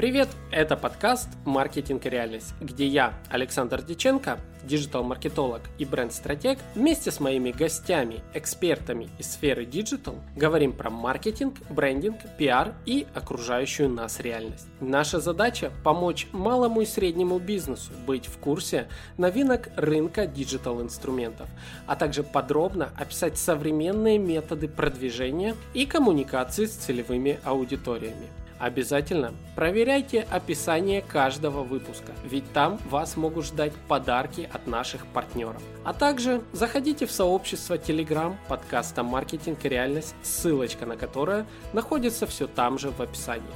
Привет! Это подкаст «Маркетинг и реальность», где я, Александр Диченко, диджитал-маркетолог и бренд-стратег, вместе с моими гостями, экспертами из сферы диджитал, говорим про маркетинг, брендинг, пиар и окружающую нас реальность. Наша задача – помочь малому и среднему бизнесу быть в курсе новинок рынка диджитал-инструментов, а также подробно описать современные методы продвижения и коммуникации с целевыми аудиториями. Обязательно проверяйте описание каждого выпуска, ведь там вас могут ждать подарки от наших партнеров. А также заходите в сообщество Telegram подкаста «Маркетинг и реальность», ссылочка на которое находится все там же в описании.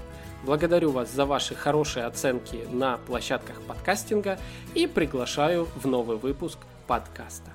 Благодарю вас за ваши хорошие оценки на площадках подкастинга и приглашаю в новый выпуск подкаста.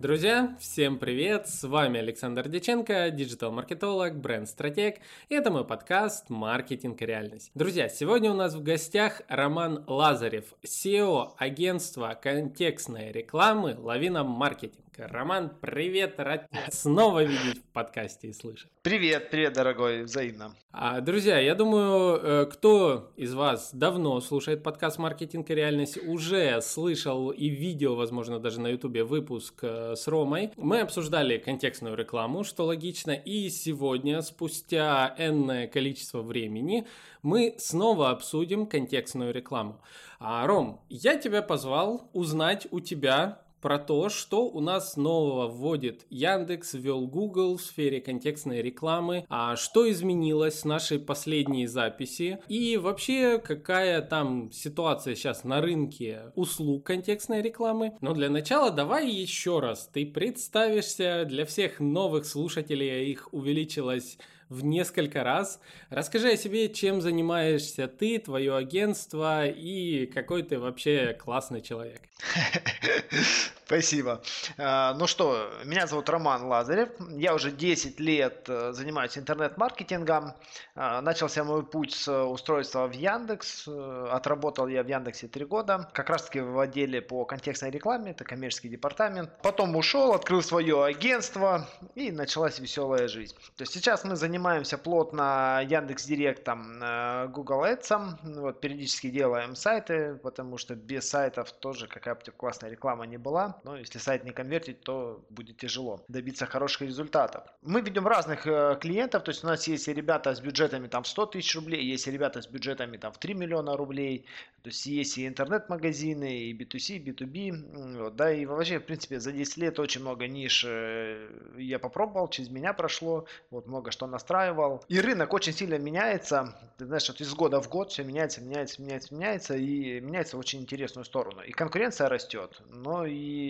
Друзья, всем привет! С вами Александр Деченко, диджитал-маркетолог, бренд-стратег, и это мой подкаст «Маркетинг и реальность». Друзья, сегодня у нас в гостях Роман Лазарев, SEO агентства контекстной рекламы «Лавина Маркетинг». Роман, привет, рад снова видеть в подкасте и слышать. Привет, привет, дорогой, взаимно. А, друзья, я думаю, э, кто из вас давно слушает подкаст «Маркетинг и реальность», уже слышал и видел, возможно, даже на ютубе выпуск э, с Ромой. Мы обсуждали контекстную рекламу, что логично, и сегодня, спустя энное количество времени, мы снова обсудим контекстную рекламу. А, Ром, я тебя позвал узнать у тебя про то, что у нас нового вводит Яндекс, ввел Google в сфере контекстной рекламы, а что изменилось с нашей последней записи и вообще какая там ситуация сейчас на рынке услуг контекстной рекламы. Но для начала давай еще раз ты представишься для всех новых слушателей, их увеличилось в несколько раз. Расскажи о себе, чем занимаешься ты, твое агентство и какой ты вообще классный человек. Спасибо. А, ну что, меня зовут Роман Лазарев. Я уже 10 лет э, занимаюсь интернет-маркетингом. А, начался мой путь с устройства в Яндекс. Э, отработал я в Яндексе 3 года. Как раз таки в отделе по контекстной рекламе, это коммерческий департамент. Потом ушел, открыл свое агентство и началась веселая жизнь. То есть сейчас мы занимаемся плотно Яндекс Директом, э, Google Ads. Вот, периодически делаем сайты, потому что без сайтов тоже какая бы классная реклама не была но если сайт не конвертить, то будет тяжело добиться хороших результатов. Мы видим разных э, клиентов, то есть у нас есть ребята с бюджетами там 100 тысяч рублей, есть ребята с бюджетами там в 3 миллиона рублей, то есть есть и интернет-магазины, и B2C, и B2B, вот, да, и вообще, в принципе, за 10 лет очень много ниш э, я попробовал, через меня прошло, вот много что настраивал. И рынок очень сильно меняется, ты знаешь, вот из года в год все меняется, меняется, меняется, меняется, и меняется в очень интересную сторону. И конкуренция растет, но и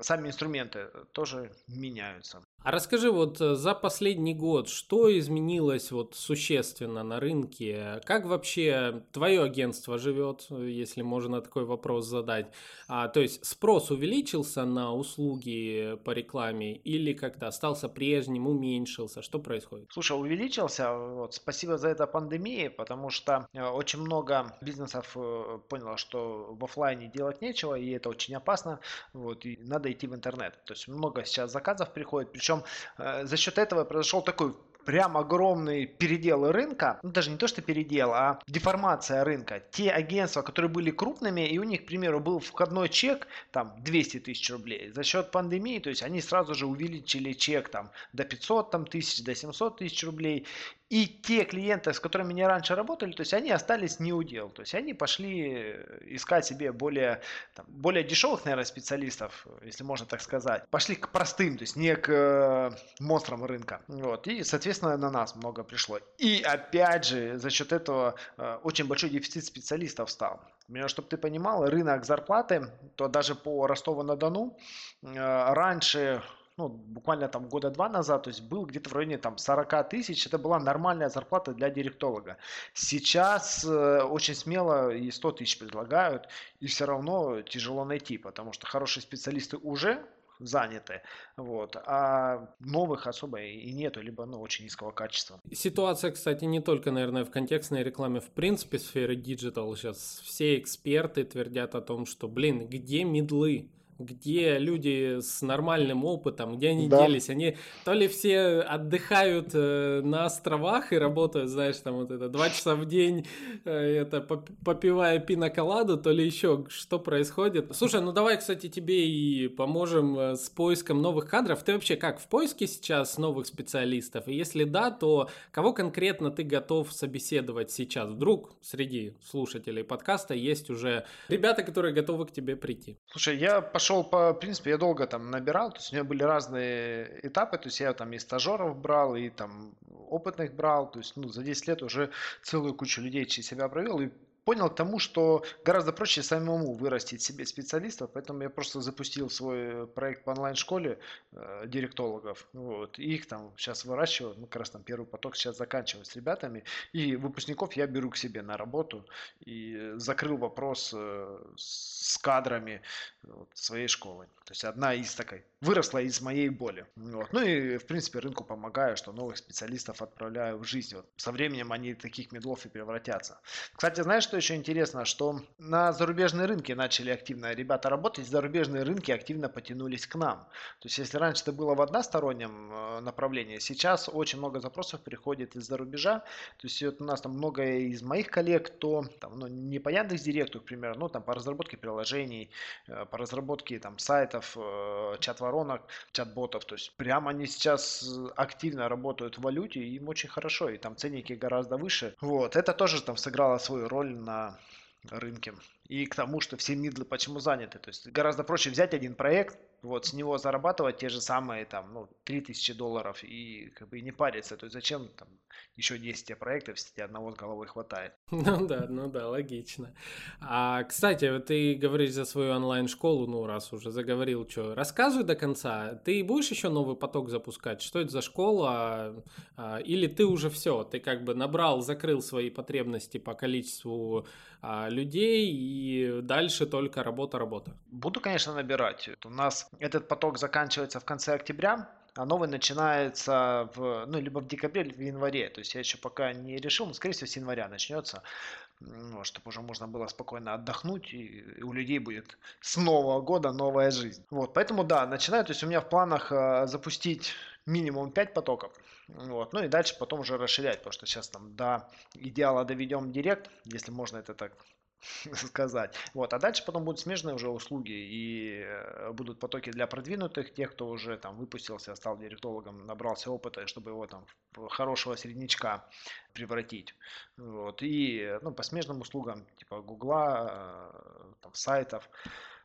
сами инструменты тоже меняются. А расскажи, вот э, за последний год, что изменилось вот существенно на рынке? Как вообще твое агентство живет, если можно такой вопрос задать? А, то есть спрос увеличился на услуги по рекламе или как-то остался прежним, уменьшился? Что происходит? Слушай, увеличился. Вот, спасибо за это пандемии, потому что э, очень много бизнесов э, поняло, что в офлайне делать нечего, и это очень опасно. Вот, и надо идти в интернет. То есть много сейчас заказов приходит, причем причем э, за счет этого произошел такой прям огромный передел рынка, ну даже не то, что передел, а деформация рынка. Те агентства, которые были крупными, и у них, к примеру, был входной чек там 200 тысяч рублей, за счет пандемии, то есть они сразу же увеличили чек там до 500 там, тысяч, до 700 тысяч рублей, и те клиенты, с которыми они раньше работали, то есть они остались не у дел. То есть они пошли э, искать себе более, там, более дешевых, наверное, специалистов, если можно так сказать. Пошли к простым, то есть не к э, монстрам рынка. Вот. И, соответственно, на нас много пришло. И опять же, за счет этого э, очень большой дефицит специалистов стал. Чтобы ты понимал, рынок зарплаты, то даже по Ростову-на-Дону раньше ну, буквально там года два назад, то есть был где-то в районе там 40 тысяч, это была нормальная зарплата для директолога. Сейчас э, очень смело и 100 тысяч предлагают, и все равно тяжело найти, потому что хорошие специалисты уже заняты, вот, а новых особо и нету, либо, ну, очень низкого качества. Ситуация, кстати, не только, наверное, в контекстной рекламе, в принципе, в сфере диджитал сейчас все эксперты твердят о том, что, блин, где мидлы? Где люди с нормальным опытом, где они да. делись, они то ли все отдыхают э, на островах и работают, знаешь, там вот это два часа в день, э, это попивая пиноколаду, то ли еще что происходит. Слушай, ну давай, кстати, тебе и поможем э, с поиском новых кадров. Ты вообще как в поиске сейчас новых специалистов? И если да, то кого конкретно ты готов собеседовать сейчас? Вдруг среди слушателей подкаста есть уже ребята, которые готовы к тебе прийти? Слушай, я пошел по принципу, я долго там набирал, то есть у меня были разные этапы, то есть я там и стажеров брал, и там опытных брал, то есть ну, за 10 лет уже целую кучу людей через себя провел, и понял к тому, что гораздо проще самому вырастить себе специалистов, поэтому я просто запустил свой проект по онлайн-школе э, директологов, вот, и их там сейчас выращиваю, ну, как раз там первый поток сейчас заканчиваю с ребятами, и выпускников я беру к себе на работу, и закрыл вопрос э, с кадрами вот, своей школы. То есть одна из такой выросла из моей боли. Вот. Ну и, в принципе, рынку помогаю, что новых специалистов отправляю в жизнь. Вот. Со временем они таких медлов и превратятся. Кстати, знаешь, что еще интересно? Что на зарубежные рынки начали активно ребята работать, зарубежные рынки активно потянулись к нам. То есть, если раньше это было в одностороннем э, направлении, сейчас очень много запросов приходит из-за рубежа. То есть, вот у нас там много из моих коллег, кто там, ну, не по Яндекс.Директу, к примеру, но там по разработке приложений, э, по разработке там сайтов, э, чат воронок, чат-ботов. То есть прямо они сейчас активно работают в валюте, им очень хорошо, и там ценники гораздо выше. Вот, это тоже там сыграло свою роль на рынке. И к тому, что все мидлы почему заняты. То есть гораздо проще взять один проект, вот с него зарабатывать те же самые там, ну, 3000 долларов и как бы не париться. То есть зачем там еще 10 проектов, если тебе одного с головой хватает? Ну да, ну да, логично. А, кстати, ты говоришь за свою онлайн-школу, ну раз уже заговорил, что, рассказывай до конца. Ты будешь еще новый поток запускать? Что это за школа? А, или ты уже все, ты как бы набрал, закрыл свои потребности по количеству а, людей и дальше только работа, работа? Буду, конечно, набирать. У нас этот поток заканчивается в конце октября, а новый начинается в, ну, либо в декабре, либо в январе. То есть я еще пока не решил, но, скорее всего, с января начнется, ну, чтобы уже можно было спокойно отдохнуть, и, у людей будет с Нового года новая жизнь. Вот, поэтому, да, начинаю, то есть у меня в планах э, запустить минимум 5 потоков. Вот. Ну и дальше потом уже расширять, потому что сейчас там до идеала доведем директ, если можно это так сказать. Вот. А дальше потом будут смежные уже услуги и э, будут потоки для продвинутых, тех, кто уже там выпустился, стал директологом, набрался опыта, чтобы его там в хорошего среднячка превратить. Вот. И ну, по смежным услугам типа Гугла, э, там, сайтов,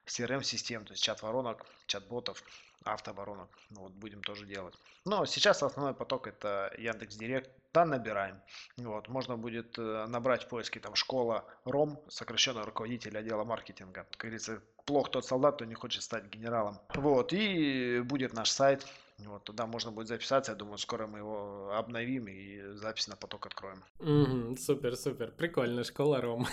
CRM-систем, то есть чат-воронок, чат-ботов, автоворонок. Ну, вот будем тоже делать. Но сейчас основной поток это Яндекс Директ. Да, набираем. Вот, можно будет э, набрать в поиске там школа РОМ, сокращенно руководитель отдела маркетинга. Как говорится, плох тот солдат, кто не хочет стать генералом. Вот, и будет наш сайт, вот, туда можно будет записаться. Я думаю, скоро мы его обновим и запись на поток откроем. Супер, супер. Прикольно, школа Ром.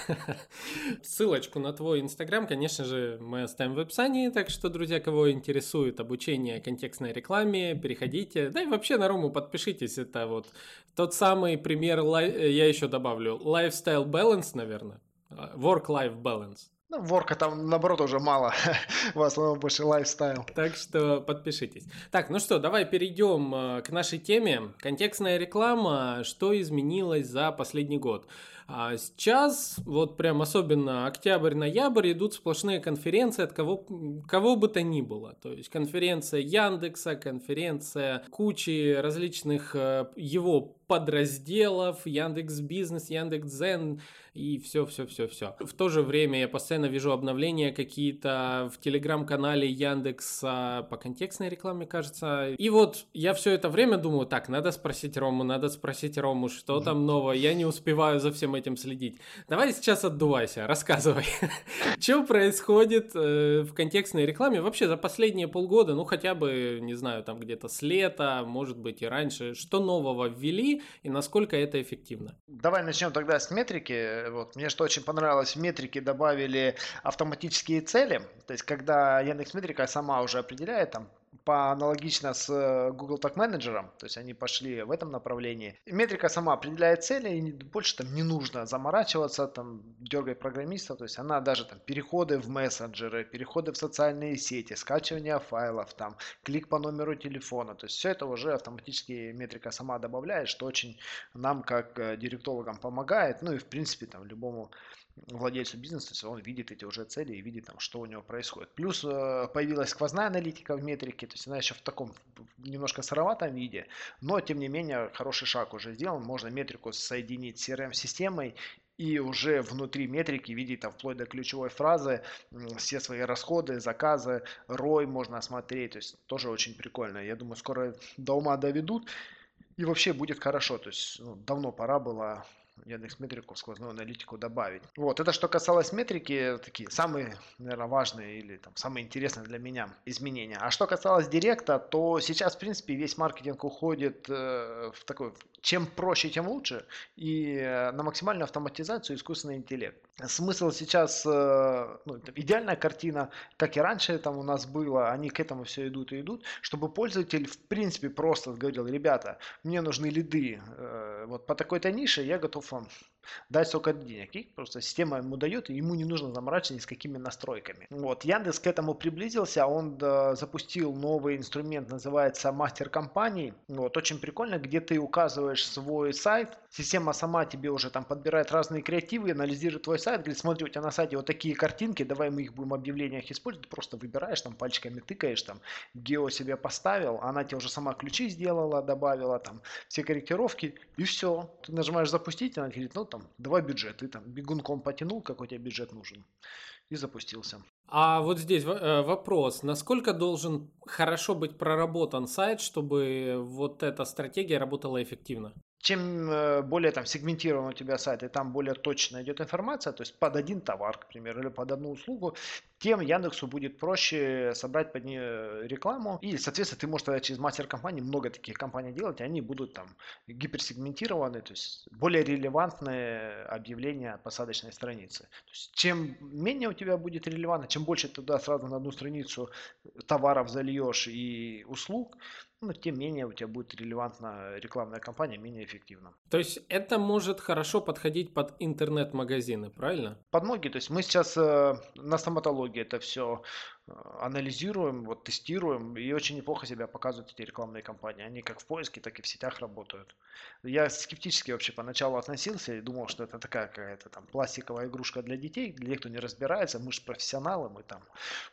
Ссылочку на твой инстаграм, конечно же, мы оставим в описании. Так что, друзья, кого интересует обучение контекстной рекламе, переходите. Да и вообще на Рому подпишитесь. Это вот тот самый пример, я еще добавлю, lifestyle balance, наверное. Work-life balance. Ну, ворка там, наоборот, уже мало. В основном больше лайфстайл. Так что подпишитесь. Так, ну что, давай перейдем э, к нашей теме. Контекстная реклама. Что изменилось за последний год? А сейчас, вот прям особенно октябрь-ноябрь, идут сплошные конференции от кого, кого бы то ни было. То есть конференция Яндекса, конференция кучи различных э, его подразделов, Яндекс Бизнес, Яндекс Зен и все, все, все, все. В то же время я постоянно вижу обновления какие-то в телеграм-канале Яндекса по контекстной рекламе, кажется. И вот я все это время думаю, так, надо спросить Рому, надо спросить Рому, что там новое. Я не успеваю за всем этим следить. Давай сейчас отдувайся, рассказывай. Что происходит э, в контекстной рекламе вообще за последние полгода, ну хотя бы, не знаю, там где-то с лета, может быть и раньше, что нового ввели и насколько это эффективно? Давай начнем тогда с метрики. Вот, мне что очень понравилось, в метрике добавили автоматические цели. То есть, когда Яндекс Метрика сама уже определяет там по аналогично с э, Google Tag Manager, то есть они пошли в этом направлении. Метрика сама определяет цели, и больше там не нужно заморачиваться, там, дергать программистов, то есть она даже там переходы в мессенджеры, переходы в социальные сети, скачивание файлов, там, клик по номеру телефона, то есть все это уже автоматически метрика сама добавляет, что очень нам как э, директологам помогает, ну и в принципе там любому владельцу бизнеса, есть он видит эти уже цели и видит там, что у него происходит. Плюс э, появилась сквозная аналитика в метрике, то есть она еще в таком немножко сыроватом виде, но тем не менее хороший шаг уже сделан, можно метрику соединить с CRM-системой и уже внутри метрики видеть там вплоть до ключевой фразы все свои расходы, заказы, ROI можно осмотреть, то есть тоже очень прикольно. Я думаю, скоро до ума доведут и вообще будет хорошо, то есть ну, давно пора было Яндекс Метрику в сквозную аналитику добавить. Вот, это что касалось метрики, такие самые, наверное, важные или там самые интересные для меня изменения. А что касалось Директа, то сейчас, в принципе, весь маркетинг уходит э, в такой, чем проще, тем лучше, и э, на максимальную автоматизацию искусственный интеллект. Смысл сейчас, э, ну, идеальная картина, как и раньше там у нас было, они к этому все идут и идут, чтобы пользователь, в принципе, просто говорил, ребята, мне нужны лиды э, вот по такой-то нише, я готов вам дать столько денег. И просто система ему дает, и ему не нужно заморачиваться ни с какими настройками. Вот, Яндекс к этому приблизился, он да, запустил новый инструмент, называется мастер компании. Вот, очень прикольно, где ты указываешь свой сайт, система сама тебе уже там подбирает разные креативы, анализирует твой сайт, говорит, смотри, у тебя на сайте вот такие картинки, давай мы их будем в объявлениях использовать, просто выбираешь, там пальчиками тыкаешь, там гео себе поставил, она тебе уже сама ключи сделала, добавила, там все корректировки, и все. Ты нажимаешь запустить, она говорит, ну там два бюджета, ты там бегунком потянул, какой тебе бюджет нужен, и запустился. А вот здесь э, вопрос, насколько должен хорошо быть проработан сайт, чтобы вот эта стратегия работала эффективно? Чем э, более там сегментирован у тебя сайт, и там более точно идет информация, то есть под один товар, к примеру, или под одну услугу, тем Яндексу будет проще собрать под нее рекламу. И, соответственно, ты можешь тогда через мастер компании много таких компаний делать, и они будут там гиперсегментированы, то есть более релевантные объявления посадочной страницы. То есть, чем менее у тебя будет релевантно, чем больше туда сразу на одну страницу товаров зальешь и услуг, но тем менее у тебя будет релевантна рекламная кампания менее эффективна. То есть это может хорошо подходить под интернет-магазины, правильно? Под многие. То есть мы сейчас э, на стоматологии это все э, анализируем, вот тестируем, и очень неплохо себя показывают эти рекламные кампании. Они как в поиске, так и в сетях работают. Я скептически вообще поначалу относился и думал, что это такая какая-то там пластиковая игрушка для детей, для тех, кто не разбирается, мы же профессионалы, мы там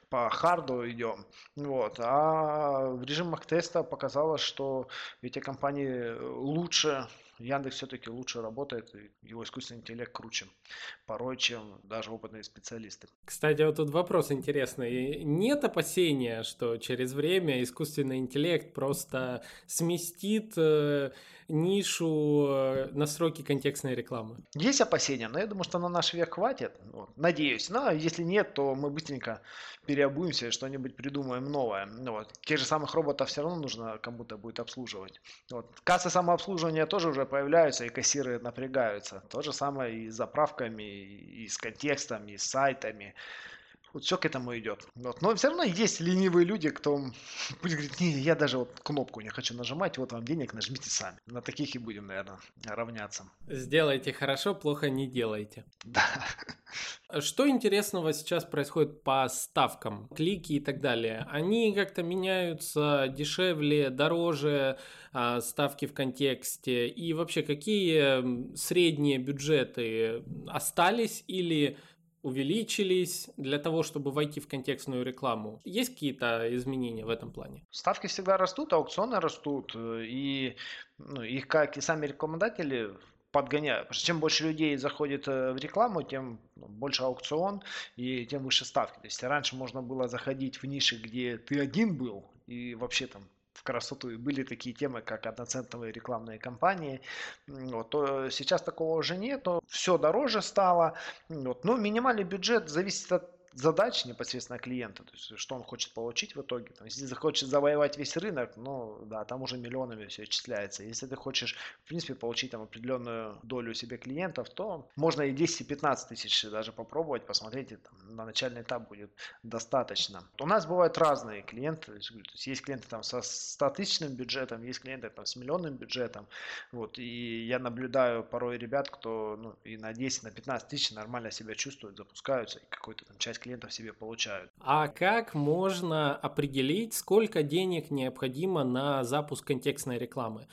по харду идем. Вот. А в режимах теста показалось, что эти компании лучше Яндекс все-таки лучше работает, его искусственный интеллект круче порой, чем даже опытные специалисты. Кстати, вот тут вопрос интересный. Нет опасения, что через время искусственный интеллект просто сместит э, нишу э, настройки контекстной рекламы? Есть опасения, но я думаю, что на наш век хватит. Вот. Надеюсь. Но если нет, то мы быстренько переобуемся и что-нибудь придумаем новое. Ну, вот. Тех же самых роботов все равно нужно кому-то будет обслуживать. Вот. Кассы самообслуживания тоже уже появляются, и кассиры напрягаются. То же самое и с заправками, и с контекстом, и с сайтами. Вот все к этому идет. Вот. Но все равно есть ленивые люди, кто будет говорить, не, я даже вот кнопку не хочу нажимать, вот вам денег, нажмите сами. На таких и будем, наверное, равняться. Сделайте хорошо, плохо не делайте. Да. Что интересного сейчас происходит по ставкам, клики и так далее? Они как-то меняются дешевле, дороже, а, ставки в контексте? И вообще, какие средние бюджеты остались или увеличились для того, чтобы войти в контекстную рекламу. Есть какие-то изменения в этом плане? Ставки всегда растут, аукционы растут, э, и ну, их как и сами рекламодатели подгоняют. Чем больше людей заходит э, в рекламу, тем ну, больше аукцион и тем выше ставки. То есть раньше можно было заходить в ниши, где ты один был, и вообще там красоту. И были такие темы, как одноцентовые рекламные кампании. Вот, то сейчас такого уже нет, все дороже стало. Вот, но минимальный бюджет зависит от задач непосредственно клиента, то есть что он хочет получить в итоге. Там, если захочет завоевать весь рынок, ну да, там уже миллионами все исчисляется. Если ты хочешь, в принципе, получить там определенную долю себе клиентов, то можно и 10-15 тысяч даже попробовать, посмотреть, там, на начальный этап будет достаточно. У нас бывают разные клиенты, то есть есть клиенты там со 100 тысячным бюджетом, есть клиенты там с миллионным бюджетом, вот, и я наблюдаю порой ребят, кто ну, и на 10, на 15 тысяч нормально себя чувствуют, запускаются, и какую-то там часть клиентов себе получают. А как можно определить, сколько денег необходимо на запуск контекстной рекламы?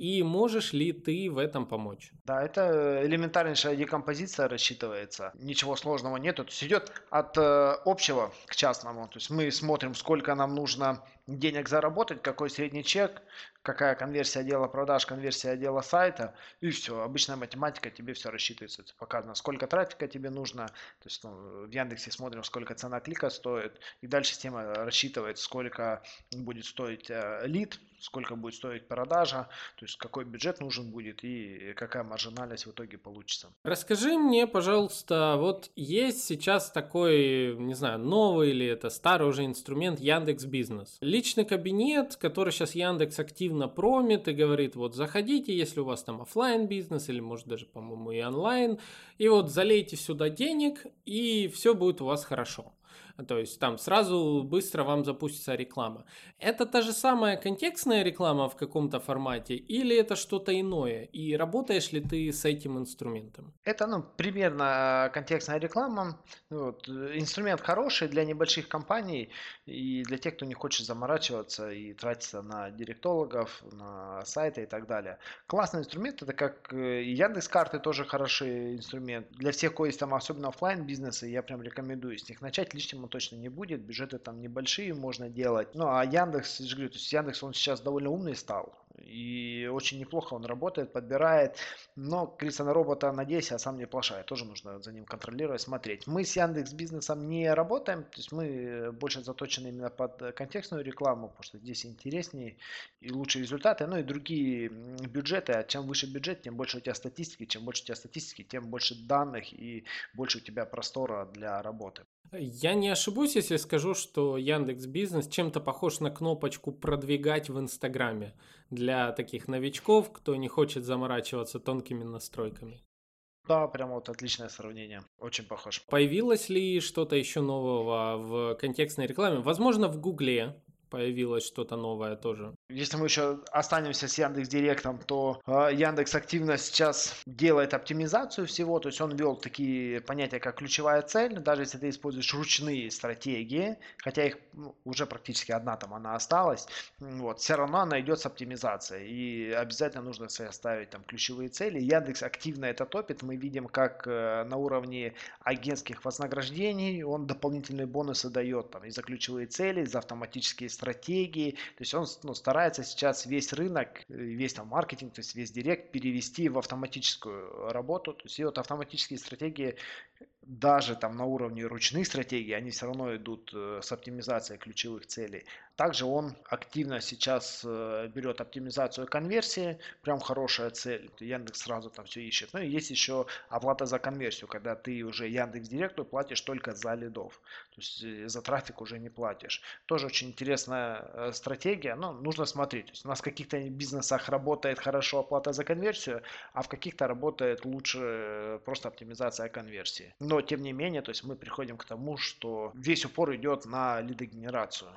И можешь ли ты в этом помочь? Да, это элементарнейшая декомпозиция рассчитывается. Ничего сложного нет. То есть идет от э, общего к частному. То есть мы смотрим, сколько нам нужно денег заработать, какой средний чек, какая конверсия отдела продаж, конверсия отдела сайта, и все. Обычная математика, тебе все рассчитывается. Это показано, сколько трафика тебе нужно. То есть ну, в Яндексе смотрим, сколько цена клика стоит. И дальше система рассчитывает, сколько будет стоить э, лид, сколько будет стоить продажа, то есть какой бюджет нужен будет и какая маржинальность в итоге получится. Расскажи мне, пожалуйста, вот есть сейчас такой, не знаю, новый или это старый уже инструмент Яндекс Бизнес. Личный кабинет, который сейчас Яндекс активно промит и говорит, вот заходите, если у вас там офлайн бизнес или может даже, по-моему, и онлайн, и вот залейте сюда денег и все будет у вас хорошо. То есть там сразу быстро вам запустится реклама. Это та же самая контекстная реклама в каком-то формате или это что-то иное? И работаешь ли ты с этим инструментом? Это ну, примерно э, контекстная реклама. Вот. Инструмент хороший для небольших компаний и для тех, кто не хочет заморачиваться и тратиться на директологов, на сайты и так далее. Классный инструмент, это как э, Яндекс карты тоже хороший инструмент. Для всех, кто есть там особенно офлайн бизнесы, я прям рекомендую с них начать лишнему точно не будет, бюджеты там небольшие можно делать. Ну а Яндекс, я же говорю, то есть Яндекс он сейчас довольно умный стал, и очень неплохо он работает, подбирает. Но, говорится, на робота надейся, а сам не плашай. Тоже нужно за ним контролировать, смотреть. Мы с Яндекс Бизнесом не работаем. То есть мы больше заточены именно под контекстную рекламу, потому что здесь интереснее и лучшие результаты. Ну и другие бюджеты. А чем выше бюджет, тем больше у тебя статистики. Чем больше у тебя статистики, тем больше данных и больше у тебя простора для работы. Я не ошибусь, если скажу, что Яндекс Бизнес чем-то похож на кнопочку «Продвигать в Инстаграме» для таких новичков, кто не хочет заморачиваться тонкими настройками. Да, прямо вот отличное сравнение. Очень похож. Появилось ли что-то еще нового в контекстной рекламе? Возможно, в Гугле появилось что-то новое тоже. Если мы еще останемся с Яндекс Директом, то э, Яндекс активно сейчас делает оптимизацию всего, то есть он ввел такие понятия, как ключевая цель, даже если ты используешь ручные стратегии, хотя их ну, уже практически одна там она осталась, вот, все равно она идет с оптимизацией, и обязательно нужно ставить там ключевые цели. Яндекс активно это топит, мы видим, как э, на уровне агентских вознаграждений он дополнительные бонусы дает там и за ключевые цели, и за автоматические стратегии. То есть он ну, старается сейчас весь рынок, э, весь там маркетинг, то есть весь директ перевести в автоматическую работу. То есть и вот автоматические стратегии даже там на уровне ручных стратегий, они все равно идут э, с оптимизацией ключевых целей. Также он активно сейчас э, берет оптимизацию конверсии, прям хорошая цель. Яндекс сразу там все ищет. Ну и есть еще оплата за конверсию, когда ты уже Яндекс Директу платишь только за лидов. То есть э, за трафик уже не платишь. Тоже очень интересная стратегия, но нужно смотреть. То есть у нас в каких-то бизнесах работает хорошо оплата за конверсию, а в каких-то работает лучше просто оптимизация конверсии. Но, тем не менее, то есть мы приходим к тому, что весь упор идет на лидогенерацию.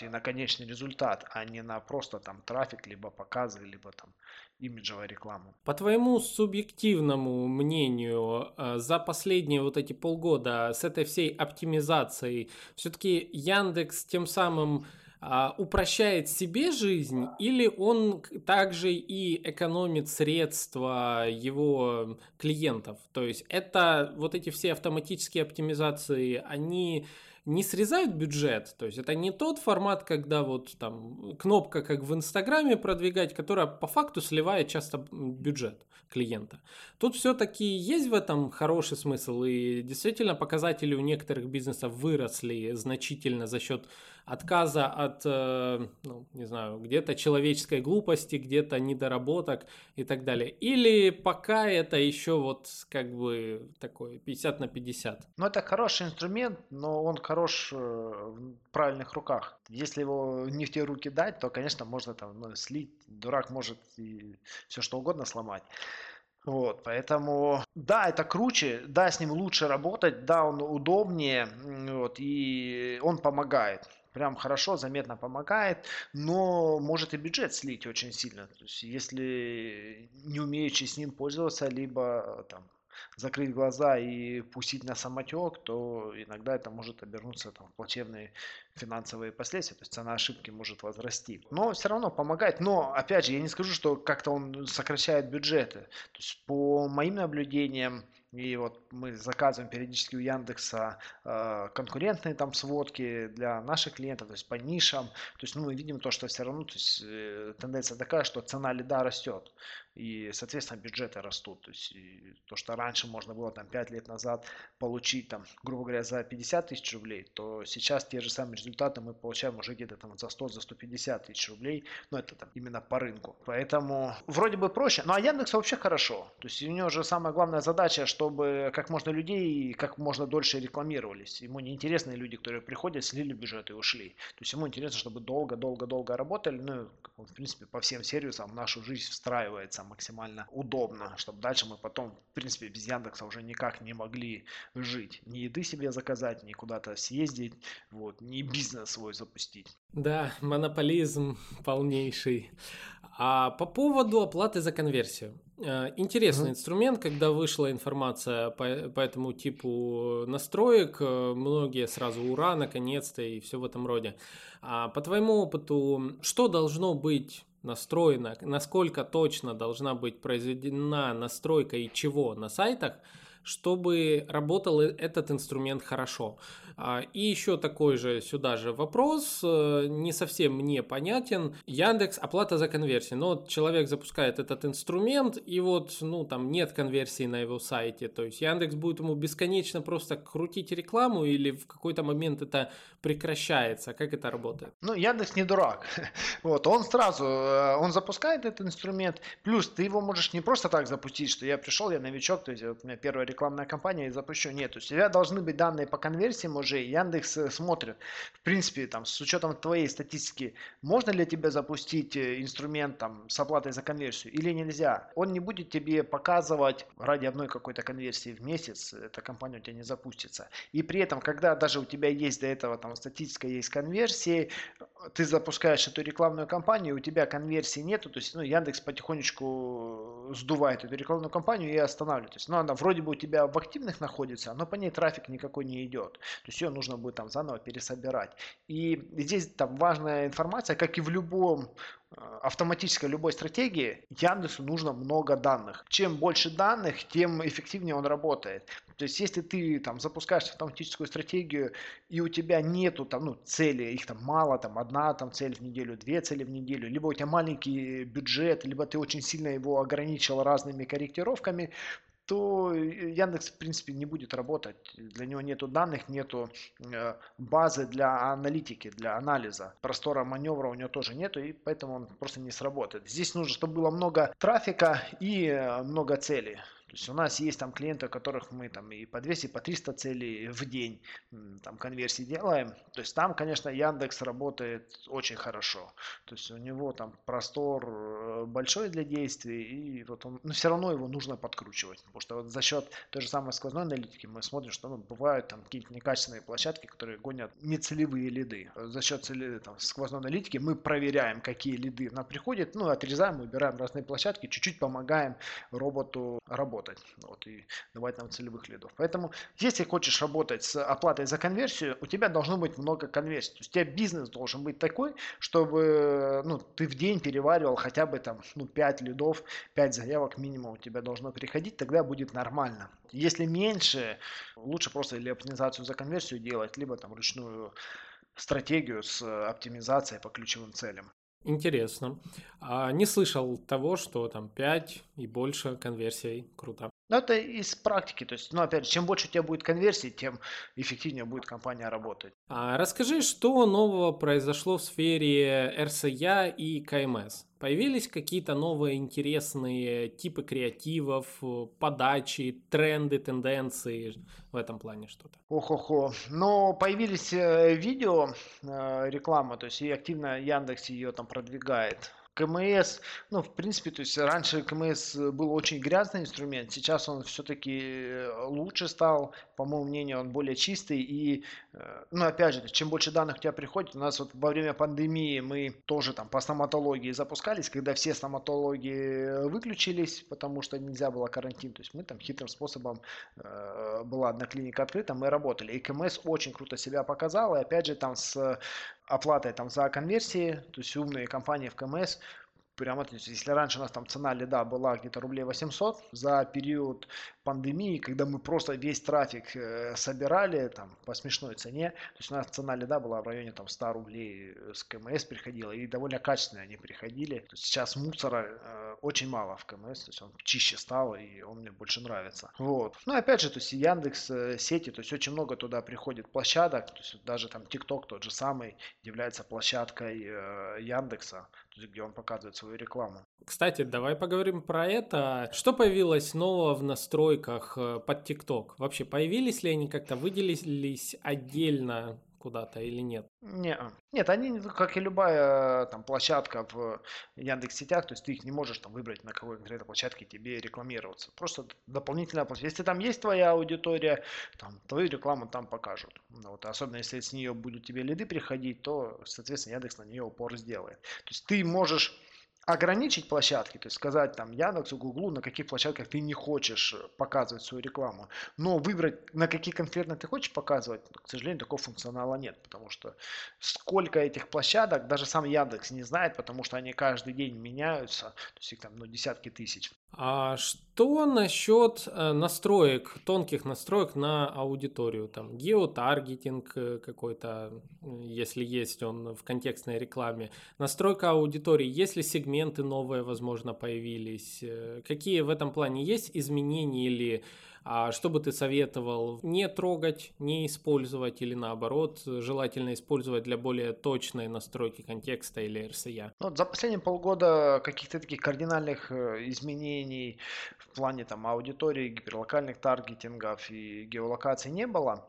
И на конечный результат, а не на просто там трафик, либо показы, либо там имиджевая реклама. По твоему субъективному мнению, э, за последние вот эти полгода с этой всей оптимизацией, все-таки Яндекс тем самым упрощает себе жизнь или он также и экономит средства его клиентов? То есть это вот эти все автоматические оптимизации, они не срезают бюджет, то есть это не тот формат, когда вот там кнопка, как в Инстаграме продвигать, которая по факту сливает часто бюджет клиента. Тут все-таки есть в этом хороший смысл, и действительно показатели у некоторых бизнесов выросли значительно за счет отказа от, э, ну, не знаю, где-то человеческой глупости, где-то недоработок и так далее. Или пока это еще вот как бы такой 50 на 50? Ну, это хороший инструмент, но он хорош э, в правильных руках. Если его не в те руки дать, то, конечно, можно там ну, слить. Дурак может и все что угодно сломать. Вот, поэтому, да, это круче, да, с ним лучше работать, да, он удобнее, вот, и он помогает прям хорошо, заметно помогает, но может и бюджет слить очень сильно. То есть, если не умеючи с ним пользоваться, либо там закрыть глаза и пустить на самотек, то иногда это может обернуться там, в плачевные финансовые последствия, то есть цена ошибки может возрасти. Но все равно помогает. Но, опять же, я не скажу, что как-то он сокращает бюджеты. То есть по моим наблюдениям, и вот мы заказываем периодически у Яндекса э, конкурентные там сводки для наших клиентов, то есть по нишам. То есть ну, мы видим то, что все равно то есть, э, тенденция такая, что цена лида растет. И, соответственно, бюджеты растут. То есть то, что раньше можно было там 5 лет назад получить, там, грубо говоря, за 50 тысяч рублей, то сейчас те же самые результаты мы получаем уже где-то там за 100, за 150 тысяч рублей. Но это там именно по рынку. Поэтому вроде бы проще. Ну а Яндекс вообще хорошо. То есть у него же самая главная задача, чтобы как можно людей как можно дольше рекламировались. Ему не интересны люди, которые приходят, слили бюджет и ушли. То есть ему интересно, чтобы долго-долго-долго работали. Ну, в принципе, по всем сервисам в нашу жизнь встраивается максимально удобно, чтобы дальше мы потом, в принципе, без Яндекса уже никак не могли жить. Ни еды себе заказать, ни куда-то съездить, вот, ни бизнес свой запустить. Да, монополизм полнейший. А по поводу оплаты за конверсию. Э, интересный mm-hmm. инструмент, когда вышла информация по, по этому типу настроек, э, многие сразу ура, наконец-то и все в этом роде. А по твоему опыту, что должно быть настроена, насколько точно должна быть произведена настройка и чего на сайтах, чтобы работал э, этот инструмент хорошо. А, и еще такой же сюда же вопрос, э, не совсем мне понятен. Яндекс оплата за конверсию. Но вот человек запускает этот инструмент, и вот, ну, там нет конверсии на его сайте. То есть Яндекс будет ему бесконечно просто крутить рекламу или в какой-то момент это прекращается? Как это работает? Ну, Яндекс не дурак. Вот, он сразу, э, он запускает этот инструмент, плюс ты его можешь не просто так запустить, что я пришел, я новичок, то есть вот у меня первая рекламная кампания и запущу. Нет, у тебя должны быть данные по конверсиям уже, Яндекс э, смотрит. В принципе, там, с учетом твоей статистики, можно ли тебе запустить э, инструмент там, с оплатой за конверсию или нельзя? Он не будет тебе показывать ради одной какой-то конверсии в месяц, эта компания у тебя не запустится. И при этом, когда даже у тебя есть до этого там статистика есть конверсии, ты запускаешь эту рекламную кампанию, у тебя конверсии нету, то есть ну, Яндекс потихонечку сдувает эту рекламную кампанию и останавливает. То есть, ну, она вроде бы у тебя в активных находится, но по ней трафик никакой не идет. То есть ее нужно будет там заново пересобирать. И здесь там важная информация, как и в любом автоматической любой стратегии Яндексу нужно много данных. Чем больше данных, тем эффективнее он работает. То есть, если ты там запускаешь автоматическую стратегию и у тебя нету там ну, цели, их там мало, там одна там цель в неделю, две цели в неделю, либо у тебя маленький бюджет, либо ты очень сильно его ограничил разными корректировками, то Яндекс, в принципе, не будет работать. Для него нету данных, нету э, базы для аналитики, для анализа. Простора маневра у него тоже нету, и поэтому он просто не сработает. Здесь нужно, чтобы было много трафика и э, много целей. То есть у нас есть там клиенты, у которых мы там и по 200, и по 300 целей в день там конверсии делаем. То есть там, конечно, Яндекс работает очень хорошо. То есть у него там простор э, большой для действий, и вот он, но все равно его нужно подкручивать. Потому что вот за счет той же самой сквозной аналитики мы смотрим, что ну, бывают там какие-то некачественные площадки, которые гонят нецелевые лиды. За счет цели, там, сквозной аналитики мы проверяем, какие лиды нам приходят, ну, отрезаем, убираем разные площадки, чуть-чуть помогаем роботу работать работать вот, и давать нам целевых лидов. Поэтому, если хочешь работать с оплатой за конверсию, у тебя должно быть много конверсий. То есть у тебя бизнес должен быть такой, чтобы ну, ты в день переваривал хотя бы там, ну, 5 лидов, 5 заявок минимум у тебя должно приходить, тогда будет нормально. Если меньше, лучше просто или оптимизацию за конверсию делать, либо там ручную стратегию с оптимизацией по ключевым целям. Интересно. А не слышал того, что там 5 и больше конверсий. Круто. Ну, это из практики. То есть, ну, опять же, чем больше у тебя будет конверсий, тем эффективнее будет компания работать. А расскажи, что нового произошло в сфере РСЯ и КМС? Появились какие-то новые интересные типы креативов, подачи, тренды, тенденции в этом плане что-то? Ох-охо. Но появились э, видео э, реклама, то есть и активно Яндекс ее там продвигает. КМС, ну, в принципе, то есть раньше КМС был очень грязный инструмент, сейчас он все-таки э, лучше стал, по моему мнению, он более чистый и, э, ну, опять же, чем больше данных у тебя приходит, у нас вот во время пандемии мы тоже там по стоматологии запускались, когда все стоматологи выключились, потому что нельзя было карантин, то есть мы там хитрым способом, э, была одна клиника открыта, мы работали, и КМС очень круто себя показал, и опять же там с оплатой там за конверсии, то есть умные компании в КМС прямо, то есть, если раньше у нас там цена лида была где-то рублей 800, за период пандемии, когда мы просто весь трафик э, собирали там по смешной цене, то есть у нас цена лида была в районе там 100 рублей с КМС приходила, и довольно качественно они приходили. То есть сейчас мусора э, очень мало в КМС, то есть он чище стал, и он мне больше нравится. Вот. Ну опять же, то есть Яндекс э, сети, то есть очень много туда приходит площадок, то есть даже там ТикТок тот же самый является площадкой э, Яндекса, где он показывает свою рекламу. Кстати, давай поговорим про это. Что появилось нового в настройках э, под TikTok? Вообще, появились ли они как-то, выделились отдельно куда-то или нет? Не, нет, они, как и любая там площадка в Яндекс сетях, то есть ты их не можешь там выбрать, на какой конкретной площадке тебе рекламироваться. Просто дополнительная площадка. Если там есть твоя аудитория, там, твою рекламу там покажут. Ну вот, особенно если с нее будут тебе лиды приходить, то, соответственно, Яндекс на нее упор сделает. То есть ты можешь ограничить площадки, то есть сказать там Яндексу, Гуглу, на каких площадках ты не хочешь показывать свою рекламу, но выбрать, на какие конкретно ты хочешь показывать, к сожалению, такого функционала нет, потому что сколько этих площадок, даже сам Яндекс не знает, потому что они каждый день меняются, то есть их там ну, десятки тысяч. А что насчет э, настроек, тонких настроек на аудиторию? Там геотаргетинг э, какой-то, если есть он в контекстной рекламе. Настройка аудитории, если сегменты новые, возможно, появились. Э, какие в этом плане есть изменения или а что бы ты советовал не трогать, не использовать или наоборот, желательно использовать для более точной настройки контекста или RCA? Ну, за последние полгода каких-то таких кардинальных э, изменений в плане там аудитории, гиперлокальных таргетингов и геолокаций не было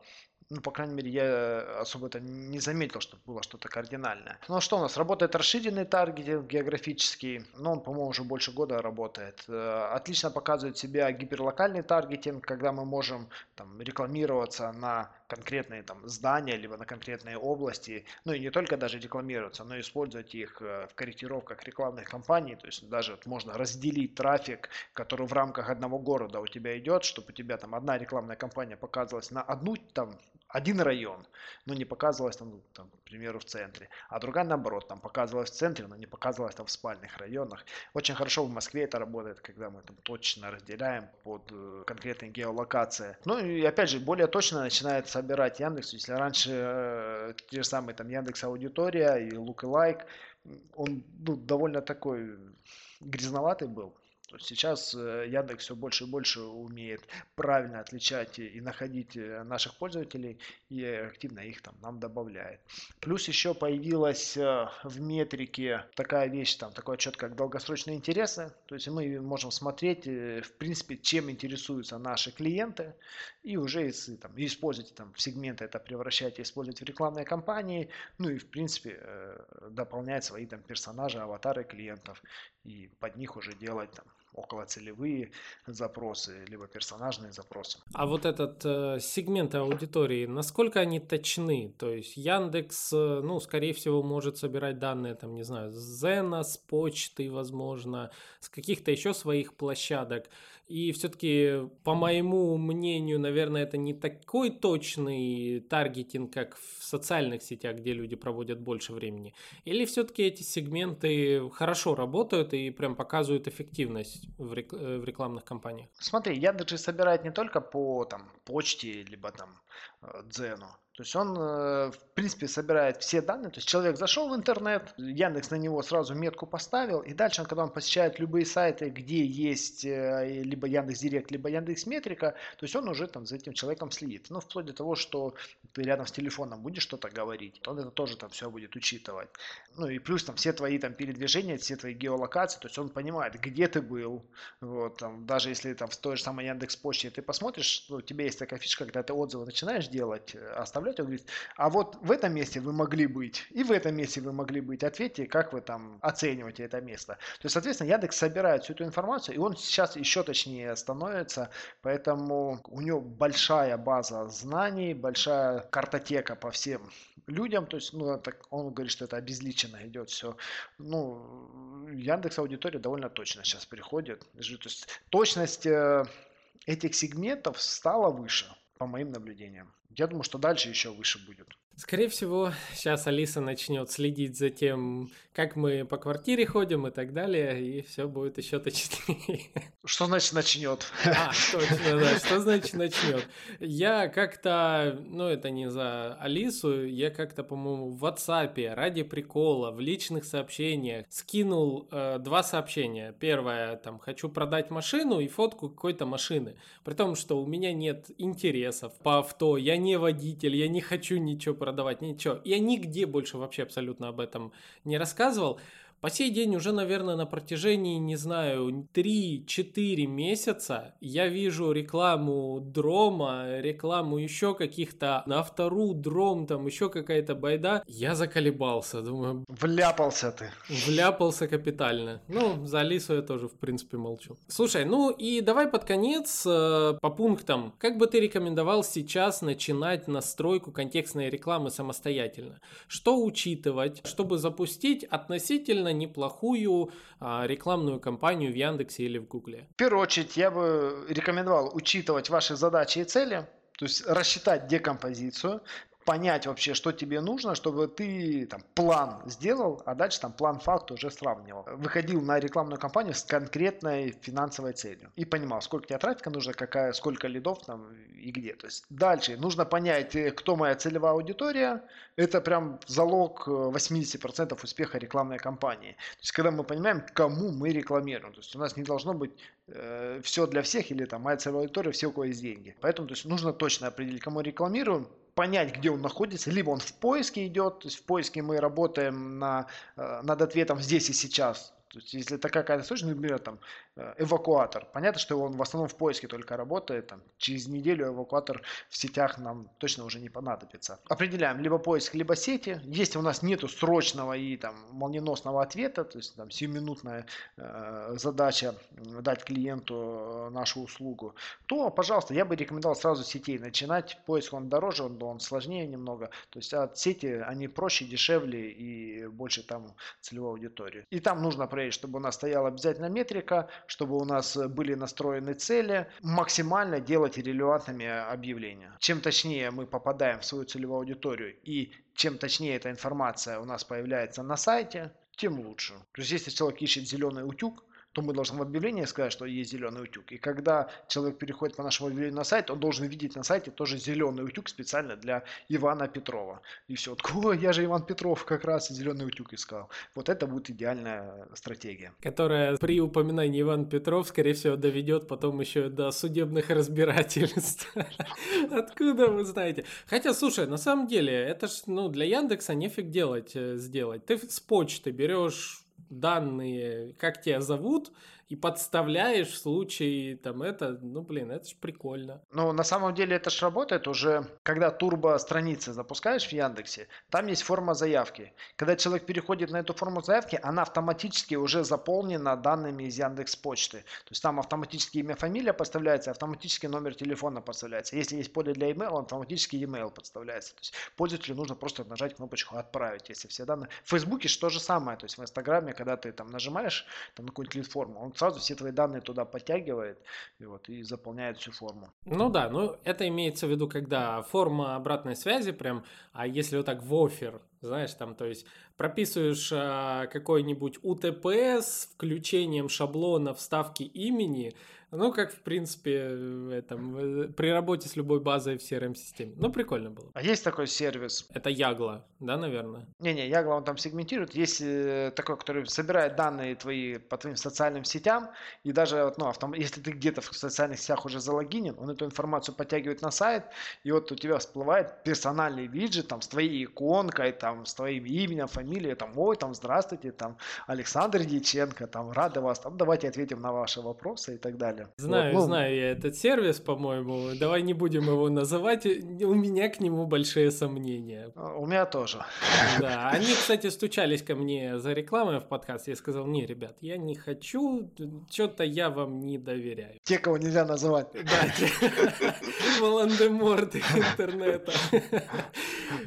ну, по крайней мере, я особо это не заметил, что было что-то кардинальное. Ну, а что у нас? Работает расширенный таргетинг географический, но он, по-моему, уже больше года работает. Э, отлично показывает себя гиперлокальный таргетинг, когда мы можем там, рекламироваться на конкретные там, здания, либо на конкретные области, ну и не только даже рекламироваться, но и использовать их э, в корректировках рекламных кампаний, то есть даже можно разделить трафик, который в рамках одного города у тебя идет, чтобы у тебя там одна рекламная кампания показывалась на одну там один район, но не показывалась там, там, к примеру, в центре, а другая наоборот, там показывалась в центре, но не показывалась там в спальных районах. Очень хорошо в Москве это работает, когда мы там точно разделяем под э, конкретные геолокации. Ну и опять же, более точно начинает собирать Яндекс. Если раньше э, те же самые там Яндекс Аудитория и Lookalike, он ну, довольно такой грязноватый был, Сейчас э, Яндекс все больше и больше умеет правильно отличать и находить э, наших пользователей и активно их там нам добавляет. Плюс еще появилась э, в метрике такая вещь, там такой отчет, как долгосрочные интересы. То есть мы можем смотреть, в принципе, чем интересуются наши клиенты и уже если, там, использовать там, в сегменты это превращать и использовать в рекламные кампании. Ну и в принципе дополнять свои там персонажи, аватары клиентов и под них уже делать там околоцелевые запросы, либо персонажные запросы. А вот этот э, сегмент аудитории, насколько они точны? То есть Яндекс, э, ну, скорее всего, может собирать данные, там, не знаю, с Зена, с почты, возможно, с каких-то еще своих площадок. И все-таки, по моему мнению, наверное, это не такой точный таргетинг, как в социальных сетях, где люди проводят больше времени. Или все-таки эти сегменты хорошо работают и прям показывают эффективность в, рек- э, в рекламных кампаниях? Смотри, Яндекс собирает не только по там, почте, либо там э, Дзену. То есть он, э, в принципе, собирает все данные. То есть человек зашел в интернет, Яндекс на него сразу метку поставил, и дальше, когда он посещает любые сайты, где есть э, либо Яндекс Директ, либо Яндекс Метрика, то есть он уже там за этим человеком следит. Ну, вплоть до того, что ты рядом с телефоном будешь что-то говорить, он это тоже там все будет учитывать. Ну и плюс там все твои там передвижения, все твои геолокации, то есть он понимает, где ты был. Вот, там, даже если там в той же самой Яндекс Почте ты посмотришь, ну, у тебя есть такая фишка, когда ты отзывы начинаешь делать, э, представляете, он говорит, а вот в этом месте вы могли быть, и в этом месте вы могли быть. Ответьте, как вы там оцениваете это место. То есть, соответственно, Яндекс собирает всю эту информацию, и он сейчас еще точнее становится, поэтому у него большая база знаний, большая картотека по всем людям, то есть, ну, так, он говорит, что это обезличенно идет все. Ну, Яндекс аудитория довольно точно сейчас приходит. То есть, точность э, этих сегментов стала выше, по моим наблюдениям. Я думаю, что дальше еще выше будет. Скорее всего, сейчас Алиса начнет следить за тем, как мы по квартире ходим и так далее, и все будет еще точнее. Что значит начнет? А, точно, да, что значит начнет? Я как-то, ну это не за Алису, я как-то, по-моему, в WhatsApp ради прикола, в личных сообщениях скинул э, два сообщения. Первое, там, хочу продать машину и фотку какой-то машины. При том, что у меня нет интересов по авто, я не водитель, я не хочу ничего продавать, ничего. Я нигде больше вообще абсолютно об этом не рассказывал. По сей день уже, наверное, на протяжении, не знаю, 3-4 месяца я вижу рекламу Дрома, рекламу еще каких-то на вторую Дром, там еще какая-то байда. Я заколебался, думаю... Вляпался ты. Вляпался капитально. Ну, за Алису я тоже, в принципе, молчу. Слушай, ну и давай под конец э, по пунктам. Как бы ты рекомендовал сейчас начинать настройку контекстной рекламы самостоятельно? Что учитывать, чтобы запустить относительно довольно неплохую а, рекламную кампанию в Яндексе или в Гугле. В первую очередь я бы рекомендовал учитывать ваши задачи и цели, то есть рассчитать декомпозицию, понять вообще, что тебе нужно, чтобы ты там план сделал, а дальше там план факт уже сравнивал. Выходил на рекламную кампанию с конкретной финансовой целью и понимал, сколько тебе трафика нужно, какая, сколько лидов там и где. То есть дальше нужно понять, э, кто моя целевая аудитория. Это прям залог 80% э, успеха рекламной кампании. То есть когда мы понимаем, кому мы рекламируем. То есть у нас не должно быть э, все для всех или там моя целевая аудитория, все у кого есть деньги. Поэтому то есть, нужно точно определить, кому рекламируем, понять, где он находится, либо он в поиске идет, то есть в поиске мы работаем на, э, над ответом здесь и сейчас, то есть, если это какая-то сущность, например, там, э, эвакуатор, понятно, что он в основном в поиске только работает, там, через неделю эвакуатор в сетях нам точно уже не понадобится. Определяем либо поиск, либо сети. Если у нас нету срочного и там молниеносного ответа, то есть там сиюминутная э, задача дать клиенту э, нашу услугу, то, пожалуйста, я бы рекомендовал сразу сетей начинать. Поиск он дороже, он, он сложнее немного. То есть от сети они проще, дешевле и больше там целевой аудитории. И там нужно проверить, чтобы у нас стояла обязательно метрика, чтобы у нас были настроены цели, максимально делать релевантными объявления. Чем точнее мы попадаем в свою целевую аудиторию и чем точнее эта информация у нас появляется на сайте, тем лучше. То есть если человек ищет зеленый утюг, то мы должны в объявлении сказать, что есть зеленый утюг. И когда человек переходит по нашему объявлению на сайт, он должен видеть на сайте тоже зеленый утюг специально для Ивана Петрова. И все, о, я же Иван Петров как раз зеленый утюг искал. Вот это будет идеальная стратегия. Которая при упоминании Иван Петров, скорее всего, доведет потом еще до судебных разбирательств. Откуда вы знаете? Хотя, слушай, на самом деле, это ж ну, для Яндекса нефиг делать, э, сделать. Ты с почты берешь данные, как тебя зовут, и подставляешь в случае там это, ну блин, это ж прикольно. Ну, на самом деле это ж работает уже, когда турбо страницы запускаешь в Яндексе, там есть форма заявки. Когда человек переходит на эту форму заявки, она автоматически уже заполнена данными из Яндекс Почты. То есть там автоматически имя, фамилия подставляется, автоматически номер телефона подставляется. Если есть поле для email, автоматически email подставляется. То есть пользователю нужно просто нажать кнопочку «Отправить», если все данные. В Фейсбуке же то же самое. То есть в Инстаграме, когда ты там нажимаешь там, на какую-нибудь лид-форму, он сразу все твои данные туда подтягивает и, вот, и заполняет всю форму. Ну да, ну это имеется в виду, когда форма обратной связи прям, а если вот так в офер, знаешь, там, то есть прописываешь а, какой-нибудь УТП с включением шаблона вставки имени, ну, как, в принципе, этом, при работе с любой базой в CRM-системе. Ну, прикольно было. А есть такой сервис? Это Ягла, да, наверное? Не-не, Ягла он там сегментирует. Есть э, такой, который собирает данные твои по твоим социальным сетям, и даже, ну, автом... если ты где-то в социальных сетях уже залогинен, он эту информацию подтягивает на сайт, и вот у тебя всплывает персональный виджет там с твоей иконкой, там, с твоим именем, фамилией, там, ой, там, здравствуйте, там, Александр Дьяченко, там, рады вас, там, давайте ответим на ваши вопросы и так далее далее. Знаю, вот, ну... знаю я этот сервис, по-моему. Давай не будем его называть. У меня к нему большие сомнения. А, у меня тоже. Да, они, кстати, стучались ко мне за рекламой в подкаст. Я сказал, не, ребят, я не хочу, что-то я вам не доверяю. Те, кого нельзя называть. Да, Волан-де-Морт интернета.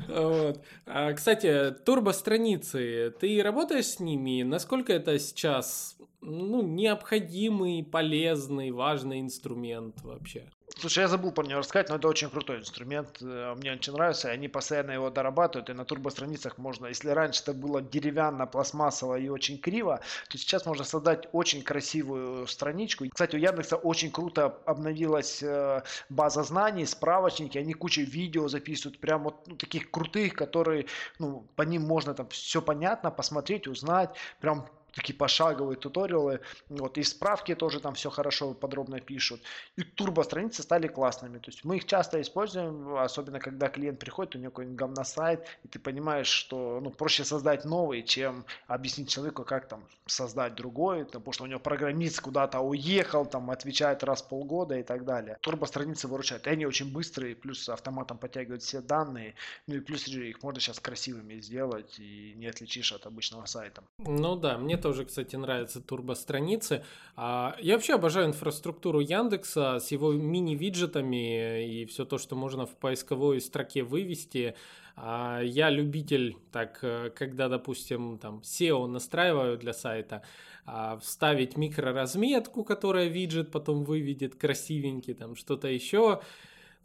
Вот. А, кстати, турбо-страницы, ты работаешь с ними? Насколько это сейчас ну, необходимый, полезный, важный инструмент вообще. Слушай, я забыл про него рассказать, но это очень крутой инструмент. Э, мне очень нравится, они постоянно его дорабатывают, и на турбостраницах можно, если раньше это было деревянно, пластмассово и очень криво, то сейчас можно создать очень красивую страничку. Кстати, у Яндекса очень круто обновилась э, база знаний, справочники, они кучу видео записывают, прям вот ну, таких крутых, которые, ну, по ним можно там все понятно посмотреть, узнать, прям такие пошаговые туториалы, вот, и справки тоже там все хорошо, подробно пишут. И турбо-страницы стали классными, то есть мы их часто используем, особенно когда клиент приходит, у него какой-нибудь говносайт, и ты понимаешь, что ну, проще создать новый, чем объяснить человеку, как там создать другой, потому что у него программист куда-то уехал, там отвечает раз в полгода и так далее. Турбо-страницы выручают, и они очень быстрые, плюс автоматом подтягивают все данные, ну и плюс их можно сейчас красивыми сделать, и не отличишь от обычного сайта. Ну да, мне тоже, кстати, нравятся турбостраницы. А, я вообще обожаю инфраструктуру Яндекса с его мини-виджетами и все то, что можно в поисковой строке вывести. А, я любитель, так, э, когда, допустим, там SEO настраиваю для сайта, а, вставить микроразметку, которая виджет потом выведет красивенький, там что-то еще.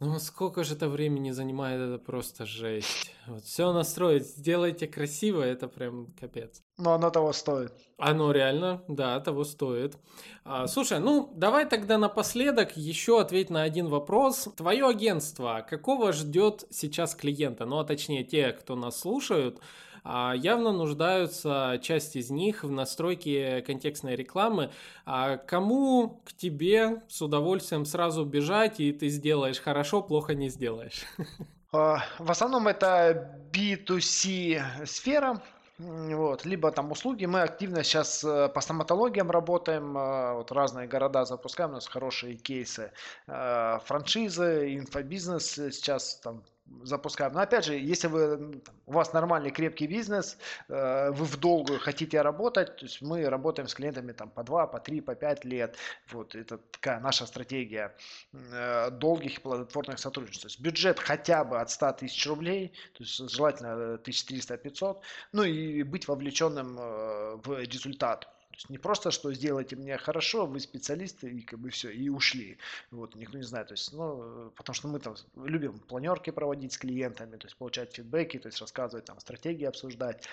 Ну, сколько же это времени занимает, это просто жесть. Вот все настроить, сделайте красиво, это прям капец. Но оно того стоит. Оно реально, да, того стоит. А, слушай, ну давай тогда напоследок еще ответь на один вопрос. Твое агентство какого ждет сейчас клиента? Ну, а точнее те, кто нас слушают, явно нуждаются часть из них в настройке контекстной рекламы. А кому к тебе с удовольствием сразу бежать, и ты сделаешь хорошо, плохо не сделаешь? А, в основном это B2C сфера, вот, либо там услуги. Мы активно сейчас э, по стоматологиям работаем, э, вот разные города запускаем, у нас хорошие кейсы. Э, франшизы, инфобизнес сейчас там запускаем. Но опять же, если вы, у вас нормальный крепкий бизнес, э, вы в долгую хотите работать, то есть мы работаем с клиентами там по 2, по 3, по 5 лет. Вот это такая наша стратегия э, долгих и плодотворных сотрудничеств. То есть бюджет хотя бы от 100 тысяч рублей, то есть желательно 1300-500, ну и быть вовлеченным э, в результат есть не просто, что сделайте мне хорошо, вы специалисты, и как бы все, и ушли. Вот, никто не знает. То есть, ну, потому что мы там любим планерки проводить с клиентами, то есть получать фидбэки, то есть рассказывать там стратегии, обсуждать.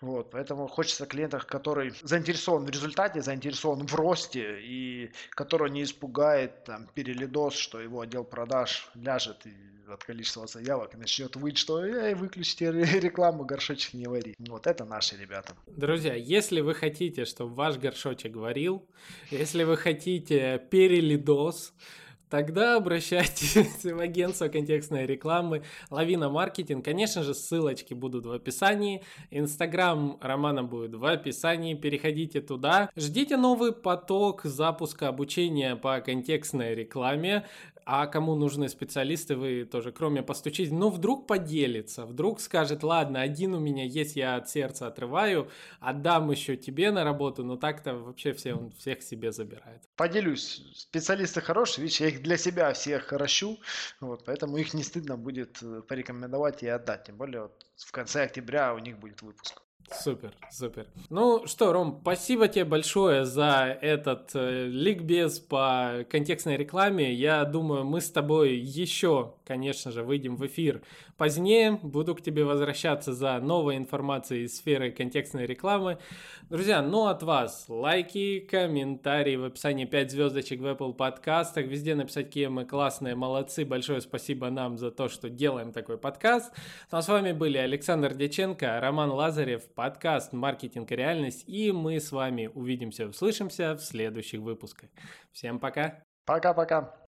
Вот, поэтому хочется клиентах, который заинтересован в результате, заинтересован в росте и который не испугает там, перелидос, что его отдел продаж ляжет и от количества заявок начнет выть, что эй, выключите рекламу, горшочек не вари. Вот это наши ребята. Друзья, если вы хотите, чтобы ваш горшочек варил, если вы хотите перелидос, тогда обращайтесь в агентство контекстной рекламы Лавина Маркетинг. Конечно же, ссылочки будут в описании. Инстаграм Романа будет в описании. Переходите туда. Ждите новый поток запуска обучения по контекстной рекламе. А кому нужны специалисты, вы тоже, кроме постучить, ну, вдруг поделится, вдруг скажет, ладно, один у меня есть, я от сердца отрываю, отдам еще тебе на работу, но так-то вообще все, он всех себе забирает. Поделюсь, специалисты хорошие, видишь, я их для себя всех хорошу, вот, поэтому их не стыдно будет порекомендовать и отдать, тем более вот в конце октября у них будет выпуск. Супер, супер. Ну что, Ром, спасибо тебе большое за этот э, ликбез по контекстной рекламе. Я думаю, мы с тобой еще, конечно же, выйдем в эфир позднее. Буду к тебе возвращаться за новой информацией из сферы контекстной рекламы. Друзья, ну от вас лайки, комментарии в описании 5 звездочек в Apple подкастах. Везде написать, какие мы классные, молодцы. Большое спасибо нам за то, что делаем такой подкаст. Ну а с вами были Александр Деченко, Роман Лазарев, подкаст «Маркетинг и реальность». И мы с вами увидимся, услышимся в следующих выпусках. Всем пока! Пока-пока!